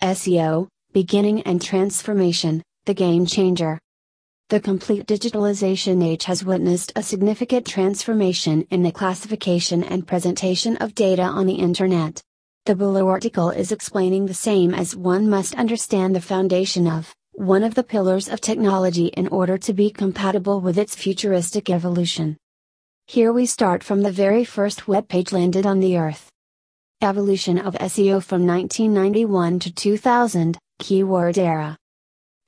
SEO, Beginning and Transformation, the Game Changer. The complete digitalization age has witnessed a significant transformation in the classification and presentation of data on the Internet. The below article is explaining the same as one must understand the foundation of one of the pillars of technology in order to be compatible with its futuristic evolution. Here we start from the very first web page landed on the earth. Evolution of SEO from 1991 to 2000, Keyword Era.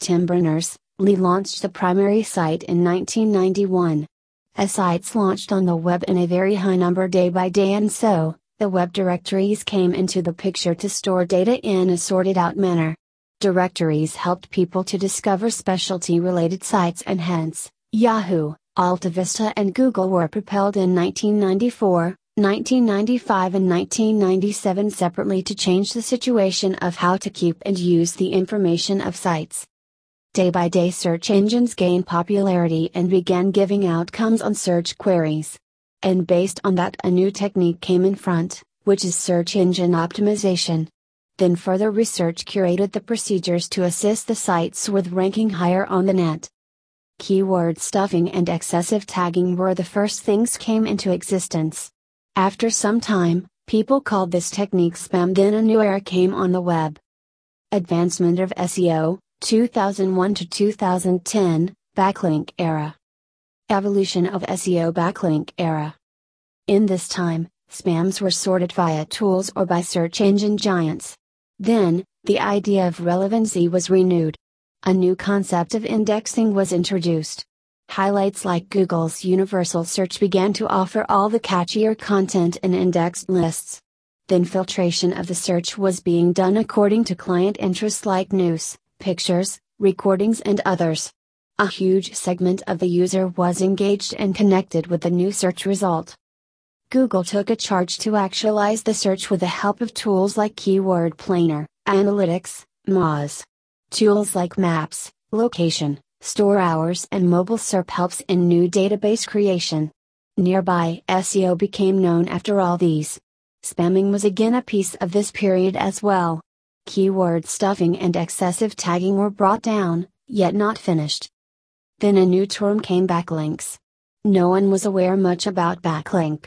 Tim Berners-Lee launched the primary site in 1991. As sites launched on the web in a very high number day by day and so, the web directories came into the picture to store data in a sorted out manner. Directories helped people to discover specialty related sites and hence, Yahoo, AltaVista and Google were propelled in 1994, 1995 and 1997 separately to change the situation of how to keep and use the information of sites. Day by day search engines gained popularity and began giving outcomes on search queries. And based on that a new technique came in front, which is search engine optimization. Then further research curated the procedures to assist the sites with ranking higher on the net. Keyword stuffing and excessive tagging were the first things came into existence. After some time, people called this technique spam then a new era came on the web. Advancement of SEO, 2001 to 2010, Backlink Era. Evolution of SEO Backlink Era. In this time, spams were sorted via tools or by search engine giants. Then, the idea of relevancy was renewed. A new concept of indexing was introduced. Highlights like Google's Universal Search began to offer all the catchier content in indexed lists. Then filtration of the search was being done according to client interests like news, pictures, recordings, and others. A huge segment of the user was engaged and connected with the new search result. Google took a charge to actualize the search with the help of tools like Keyword Planner, Analytics, Moz. Tools like Maps, Location, store hours and mobile SERP helps in new database creation. Nearby SEO became known after all these. Spamming was again a piece of this period as well. Keyword stuffing and excessive tagging were brought down, yet not finished. Then a new term came backlinks. No one was aware much about backlink.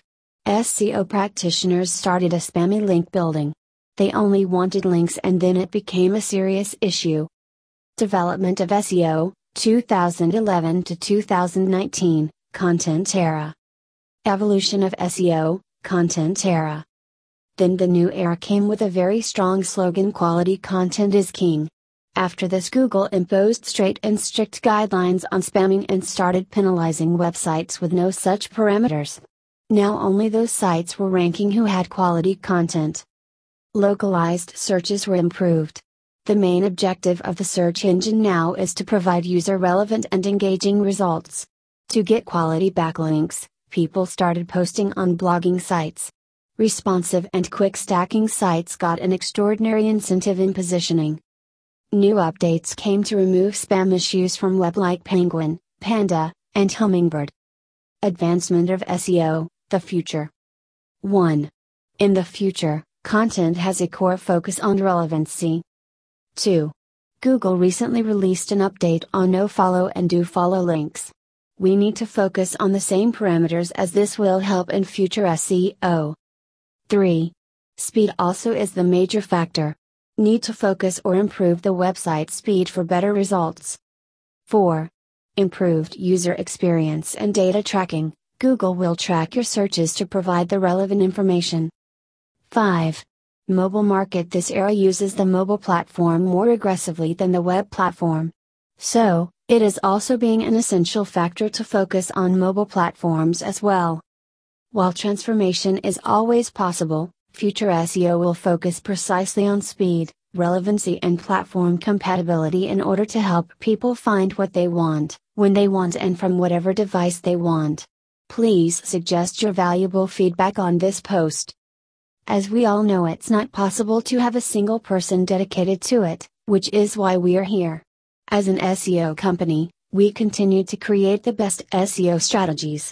SEO practitioners started a spammy link building. They only wanted links and then it became a serious issue. Development of SEO, 2011 to 2019, Content Era. Evolution of SEO, Content Era. Then the new era came with a very strong slogan Quality content is king. After this, Google imposed straight and strict guidelines on spamming and started penalizing websites with no such parameters. Now only those sites were ranking who had quality content. Localized searches were improved. The main objective of the search engine now is to provide user relevant and engaging results. To get quality backlinks, people started posting on blogging sites. Responsive and quick stacking sites got an extraordinary incentive in positioning. New updates came to remove spam issues from web like Penguin, Panda, and Hummingbird. Advancement of SEO, the future. 1. In the future, content has a core focus on relevancy, 2. Google recently released an update on no follow and do follow links. We need to focus on the same parameters as this will help in future SEO. 3. Speed also is the major factor. Need to focus or improve the website speed for better results. 4. Improved user experience and data tracking. Google will track your searches to provide the relevant information. 5. Mobile market This era uses the mobile platform more aggressively than the web platform. So, it is also being an essential factor to focus on mobile platforms as well. While transformation is always possible, future SEO will focus precisely on speed, relevancy, and platform compatibility in order to help people find what they want, when they want, and from whatever device they want. Please suggest your valuable feedback on this post. As we all know, it's not possible to have a single person dedicated to it, which is why we're here. As an SEO company, we continue to create the best SEO strategies.